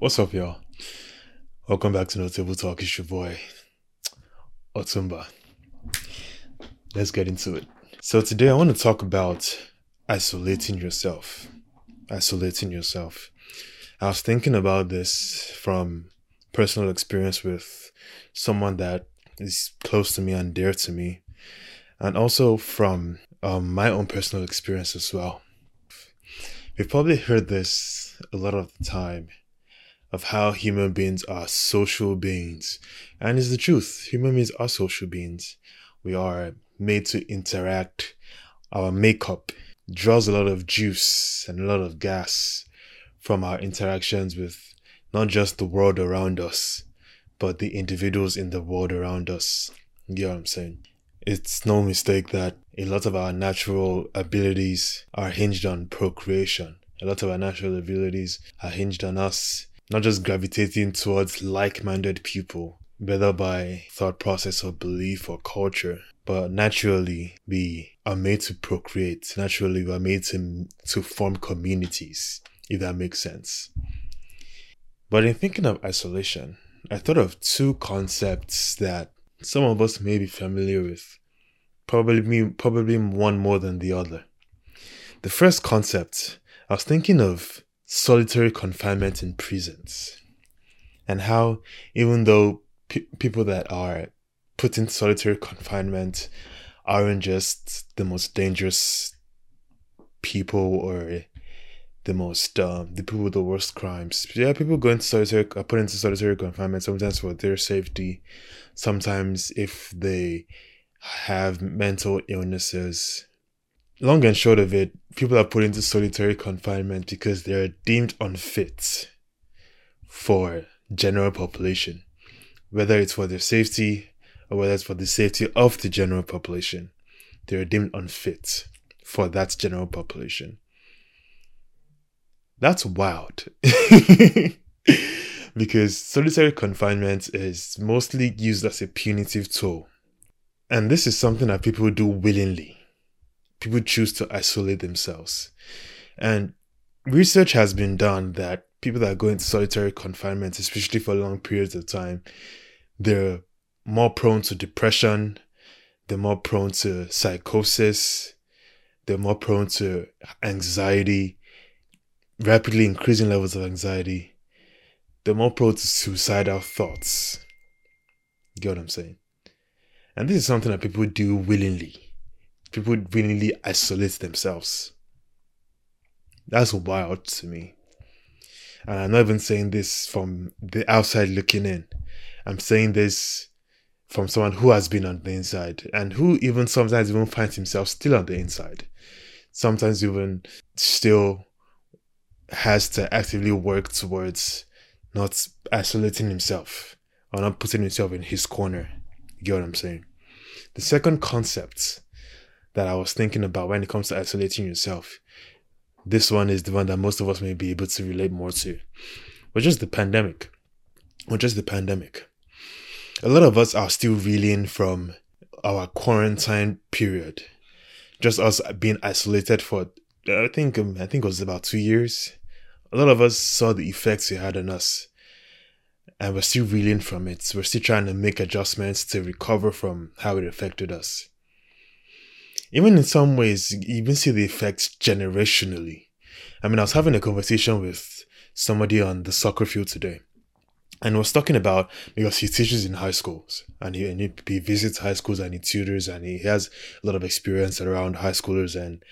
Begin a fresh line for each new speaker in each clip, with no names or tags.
What's up, y'all? Welcome back to No Table Talk. It's your boy, Otumba. Let's get into it. So, today I want to talk about isolating yourself. Isolating yourself. I was thinking about this from personal experience with someone that is close to me and dear to me, and also from um, my own personal experience as well. We've probably heard this a lot of the time of how human beings are social beings. And it's the truth. Human beings are social beings. We are made to interact. Our makeup draws a lot of juice and a lot of gas from our interactions with not just the world around us, but the individuals in the world around us. You get what I'm saying? It's no mistake that a lot of our natural abilities are hinged on procreation. A lot of our natural abilities are hinged on us not just gravitating towards like minded people, whether by thought process or belief or culture, but naturally we are made to procreate. Naturally, we are made to, to form communities, if that makes sense. But in thinking of isolation, I thought of two concepts that some of us may be familiar with, probably probably one more than the other. The first concept, I was thinking of solitary confinement in prisons and how even though pe- people that are put in solitary confinement aren't just the most dangerous people or the most um, the people with the worst crimes. Yeah, people go into solitary are put into solitary confinement sometimes for their safety, sometimes if they have mental illnesses long and short of it, people are put into solitary confinement because they're deemed unfit for general population, whether it's for their safety or whether it's for the safety of the general population. They're deemed unfit for that general population. That's wild. because solitary confinement is mostly used as a punitive tool. And this is something that people do willingly people choose to isolate themselves. And research has been done that people that go into solitary confinement, especially for long periods of time, they're more prone to depression, they're more prone to psychosis, they're more prone to anxiety, rapidly increasing levels of anxiety, they're more prone to suicidal thoughts. You get what I'm saying? And this is something that people do willingly people willingly isolate themselves. That's wild to me. And I'm not even saying this from the outside looking in. I'm saying this from someone who has been on the inside and who even sometimes even finds himself still on the inside. Sometimes even still has to actively work towards not isolating himself or not putting himself in his corner. You get what I'm saying? The second concept that I was thinking about when it comes to isolating yourself. This one is the one that most of us may be able to relate more to, which is the pandemic. Which is the pandemic. A lot of us are still reeling from our quarantine period. Just us being isolated for, I think, um, I think it was about two years. A lot of us saw the effects it had on us and we're still reeling from it. We're still trying to make adjustments to recover from how it affected us even in some ways, you even see the effects generationally. I mean, I was having a conversation with somebody on the soccer field today, and was talking about because he teaches in high schools and he, and he visits high schools and he tutors and he has a lot of experience around high schoolers and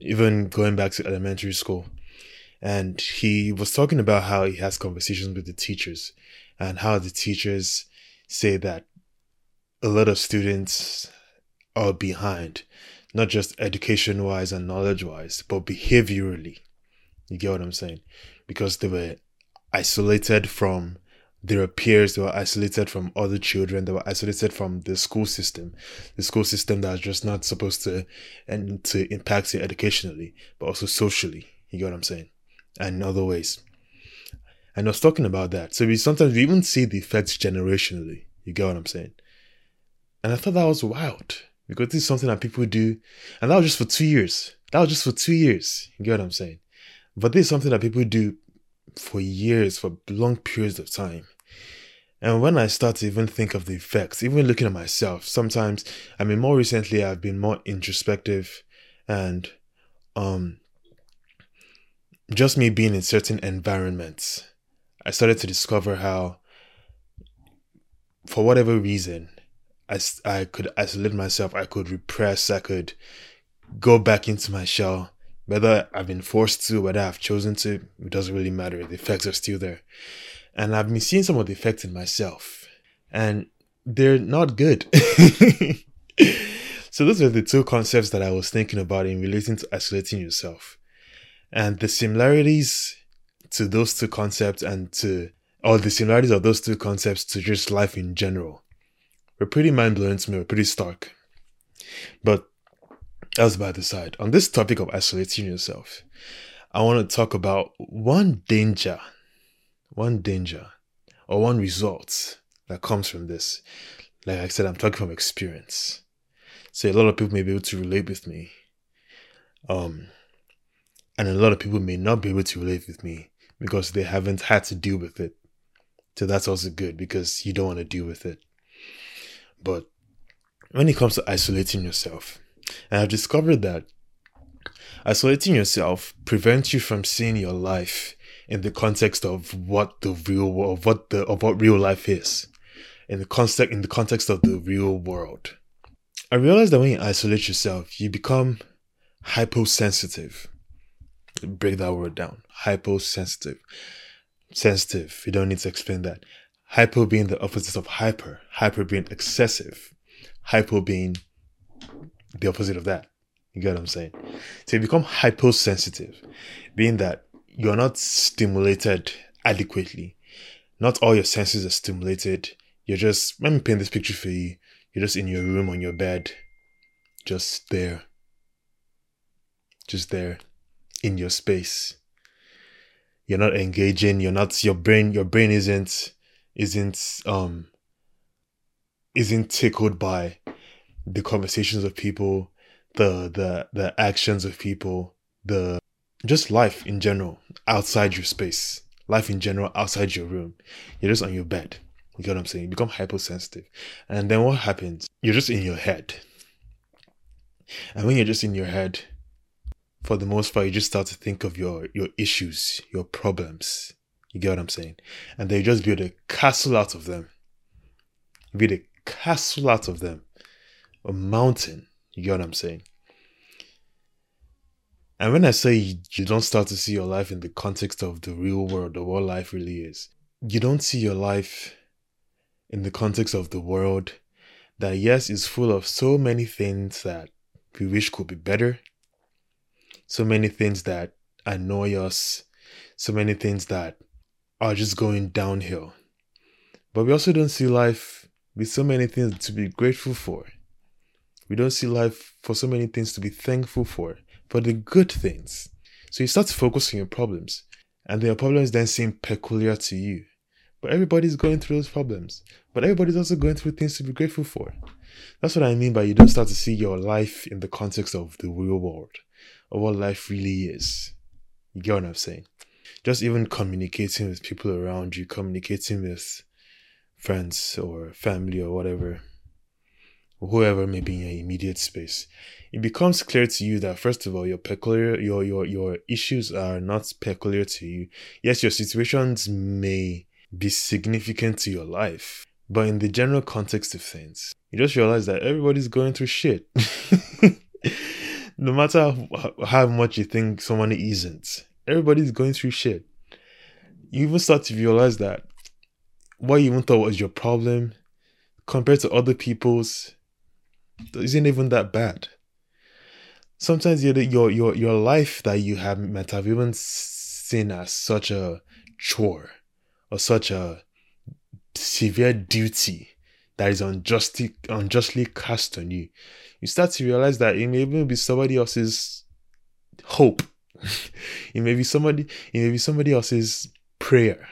even going back to elementary school. And he was talking about how he has conversations with the teachers and how the teachers say that a lot of students are behind, not just education wise and knowledge wise, but behaviorally. You get what I'm saying? Because they were isolated from their peers, they were isolated from other children, they were isolated from the school system, the school system that's just not supposed to and to impact you educationally, but also socially. You get what I'm saying? And in other ways. And I was talking about that. So we sometimes we even see the effects generationally. You get what I'm saying? And I thought that was wild because this is something that people do, and that was just for two years. That was just for two years. You get what I'm saying? But this is something that people do for years, for long periods of time. And when I start to even think of the effects, even looking at myself, sometimes, I mean, more recently, I've been more introspective and, um, just me being in certain environments, I started to discover how, for whatever reason, I, I could isolate myself, I could repress, I could go back into my shell. Whether I've been forced to, whether I've chosen to, it doesn't really matter. The effects are still there. And I've been seeing some of the effects in myself. And they're not good. so those are the two concepts that I was thinking about in relating to isolating yourself. And the similarities to those two concepts and to or the similarities of those two concepts to just life in general were pretty mind blowing to me, were pretty stark. But that's by the side. On this topic of isolating yourself, I want to talk about one danger, one danger, or one result that comes from this. Like I said, I'm talking from experience. So a lot of people may be able to relate with me. Um, and a lot of people may not be able to relate with me because they haven't had to deal with it. So that's also good because you don't want to deal with it. But when it comes to isolating yourself, and I've discovered that isolating yourself prevents you from seeing your life in the context of what the real world, of what the of what real life is, in the context in the context of the real world. I realized that when you isolate yourself, you become hyposensitive break that word down. Hyposensitive. Sensitive. You don't need to explain that. Hypo being the opposite of hyper. Hyper being excessive. Hypo being the opposite of that. You get what I'm saying? So you become hyposensitive, being that you're not stimulated adequately. Not all your senses are stimulated. You're just, let me paint this picture for you. You're just in your room on your bed, just there. Just there in your space. You're not engaging, you're not your brain your brain isn't isn't um isn't tickled by the conversations of people, the the the actions of people, the just life in general outside your space, life in general outside your room. You're just on your bed. You get what I'm saying? You become hypersensitive. And then what happens? You're just in your head. And when you're just in your head, for the most part, you just start to think of your your issues, your problems. You get what I'm saying? And they just build a castle out of them. Build a castle out of them. A mountain. You get what I'm saying? And when I say you don't start to see your life in the context of the real world or what life really is, you don't see your life in the context of the world that, yes, is full of so many things that we wish could be better, so many things that annoy us, so many things that are just going downhill. But we also don't see life with so many things to be grateful for. We don't see life for so many things to be thankful for, for the good things. So you start to focus on your problems, and your problems then seem peculiar to you. But everybody's going through those problems. But everybody's also going through things to be grateful for. That's what I mean by you don't start to see your life in the context of the real world of what life really is. You get what I'm saying? Just even communicating with people around you, communicating with friends or family or whatever, whoever may be in your immediate space. It becomes clear to you that first of all, your peculiar your your your issues are not peculiar to you. Yes, your situations may be significant to your life, but in the general context of things, you just realize that everybody's going through shit. no matter how much you think someone isn't, everybody's going through shit. You even start to realize that what you even thought was your problem compared to other people's isn't even that bad. Sometimes your your your your life that you have might have even seen as such a chore or such a severe duty that is unjustly unjustly cast on you you start to realize that it may even be somebody else's hope. it may be somebody, it may be somebody else's prayer.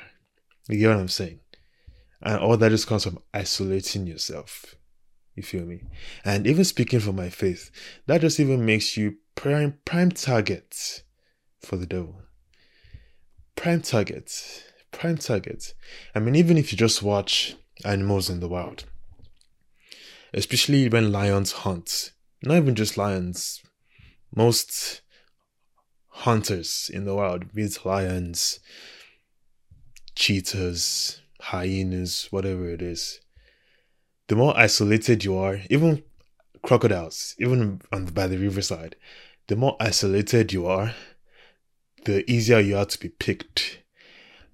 You get what I'm saying? And all that just comes from isolating yourself. You feel me? And even speaking for my faith, that just even makes you prime prime target for the devil. prime target. Prime target. I mean, even if you just watch animals in the wild, especially when lions hunt, not even just lions, most hunters in the wild, it lions, cheetahs, hyenas, whatever it is, the more isolated you are, even crocodiles, even on the, by the riverside, the more isolated you are, the easier you are to be picked,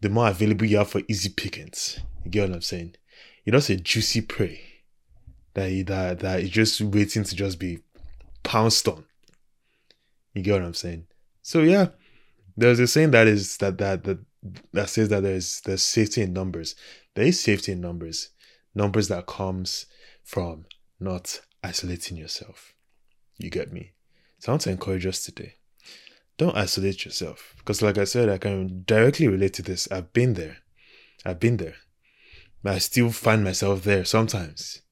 the more available you are for easy pickings. You get what I'm saying? You're just a juicy prey that that that is just waiting to just be pounced on. You get what I'm saying? So yeah, there's a saying that is that that that that says that there's there's safety in numbers. There is safety in numbers, numbers that comes from not isolating yourself. You get me? So I want to encourage us today. Don't isolate yourself because, like I said, I can directly relate to this. I've been there. I've been there. But I still find myself there sometimes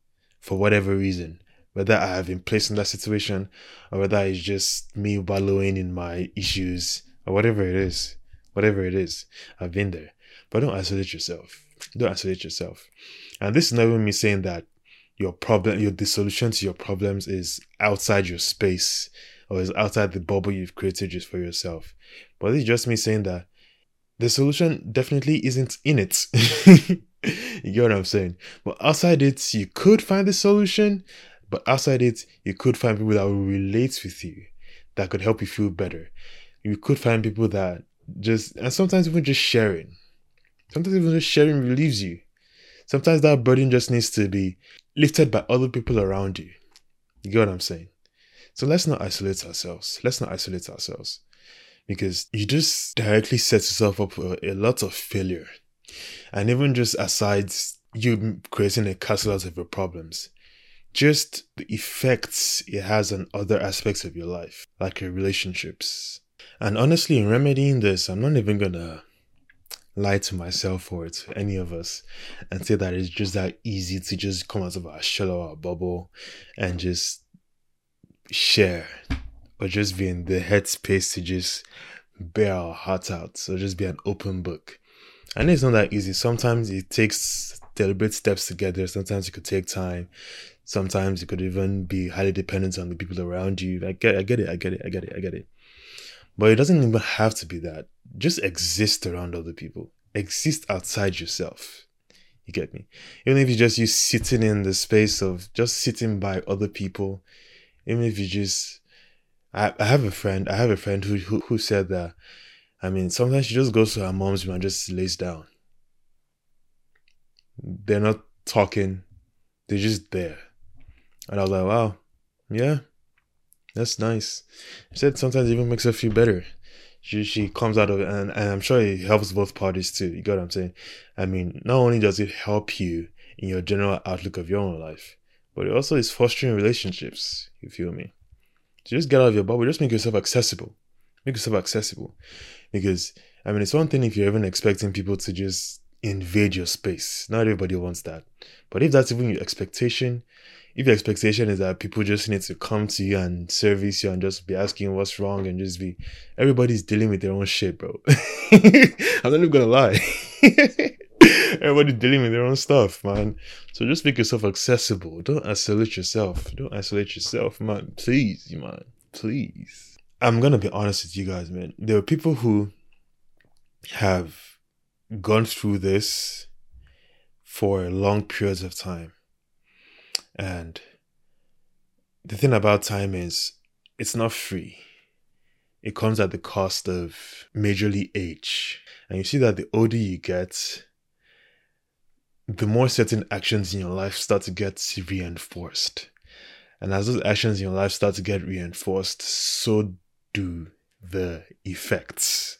for whatever reason whether I have been placed in that situation or whether it's just me wallowing in my issues or whatever it is. Whatever it is, I've been there. But don't isolate yourself. Don't isolate yourself. And this is not even me saying that your problem, your the solution to your problems is outside your space or is outside the bubble you've created just for yourself. But it's just me saying that the solution definitely isn't in it. you get what I'm saying? But outside it, you could find the solution, but outside it, you could find people that will relate with you, that could help you feel better. You could find people that just, and sometimes even just sharing. Sometimes even just sharing relieves you. Sometimes that burden just needs to be lifted by other people around you. You get what I'm saying? So let's not isolate ourselves. Let's not isolate ourselves because you just directly set yourself up for a lot of failure. And even just aside you creating a castle out of your problems, just the effects it has on other aspects of your life, like your relationships. And honestly, in remedying this, I'm not even gonna lie to myself or to any of us and say that it's just that easy to just come out of our shell or our bubble and just share or just be in the headspace to just bear our hearts out or just be an open book. And it's not that easy. Sometimes it takes deliberate steps together. Sometimes it could take time. Sometimes it could even be highly dependent on the people around you. I get, I get it, I get it, I get it, I get it. But it doesn't even have to be that. Just exist around other people. Exist outside yourself. You get me? Even if you just you sitting in the space of just sitting by other people, even if you just I, I have a friend, I have a friend who, who who said that I mean sometimes she just goes to her mom's room and just lays down. They're not talking, they're just there. And I was like, wow, yeah, that's nice. She said sometimes it even makes her feel better. She she comes out of it, and, and I'm sure it helps both parties too. You got what I'm saying? I mean, not only does it help you in your general outlook of your own life, but it also is fostering relationships. You feel me? So just get out of your bubble. Just make yourself accessible. Make yourself accessible, because I mean, it's one thing if you're even expecting people to just invade your space. Not everybody wants that. But if that's even your expectation, if your expectation is that people just need to come to you and service you and just be asking what's wrong and just be everybody's dealing with their own shit, bro. I'm not even gonna lie. Everybody's dealing with their own stuff, man. So just make yourself accessible. Don't isolate yourself. Don't isolate yourself, man. Please, man. Please. I'm gonna be honest with you guys, man. There are people who have gone through this for long periods of time and the thing about time is it's not free. It comes at the cost of majorly age. And you see that the older you get, the more certain actions in your life start to get reinforced. And as those actions in your life start to get reinforced, so do the effects.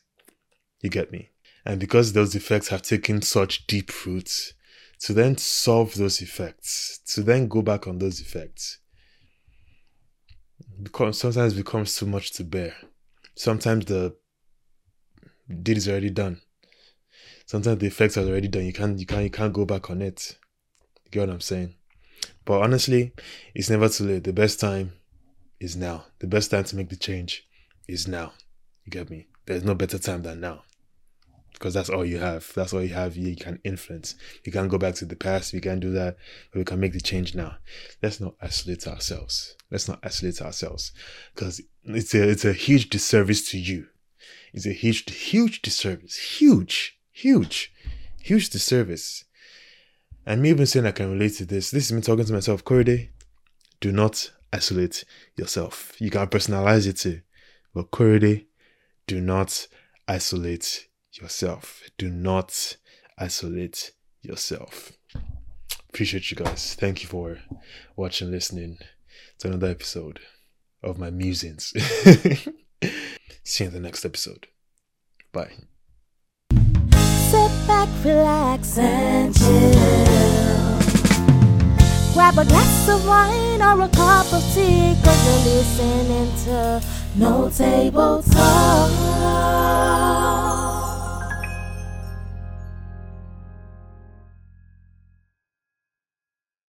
You get me? And because those effects have taken such deep roots, to then solve those effects, to then go back on those effects, because sometimes becomes too much to bear. Sometimes the deed is already done. Sometimes the effects are already done. You can't you can't you can't go back on it. You get what I'm saying? But honestly, it's never too late. The best time is now. The best time to make the change is now. You get me? There's no better time than now. Because that's all you have. That's all you have. You can influence. You can't go back to the past. We can't do that, but we can make the change now. Let's not isolate ourselves. Let's not isolate ourselves because it's a it's a huge disservice to you. It's a huge huge disservice. Huge, huge, huge disservice. And me even saying I can relate to this. This is me talking to myself. Korede, do not isolate yourself. You can personalize it too, but Korede, do not isolate yourself. Do not isolate yourself. Appreciate you guys. Thank you for watching, listening to another episode of my musings. See you in the next episode. Bye.
Sit back, relax, and chill. Grab a glass of wine or a cup of tea, cause you're listening to No Table Talk.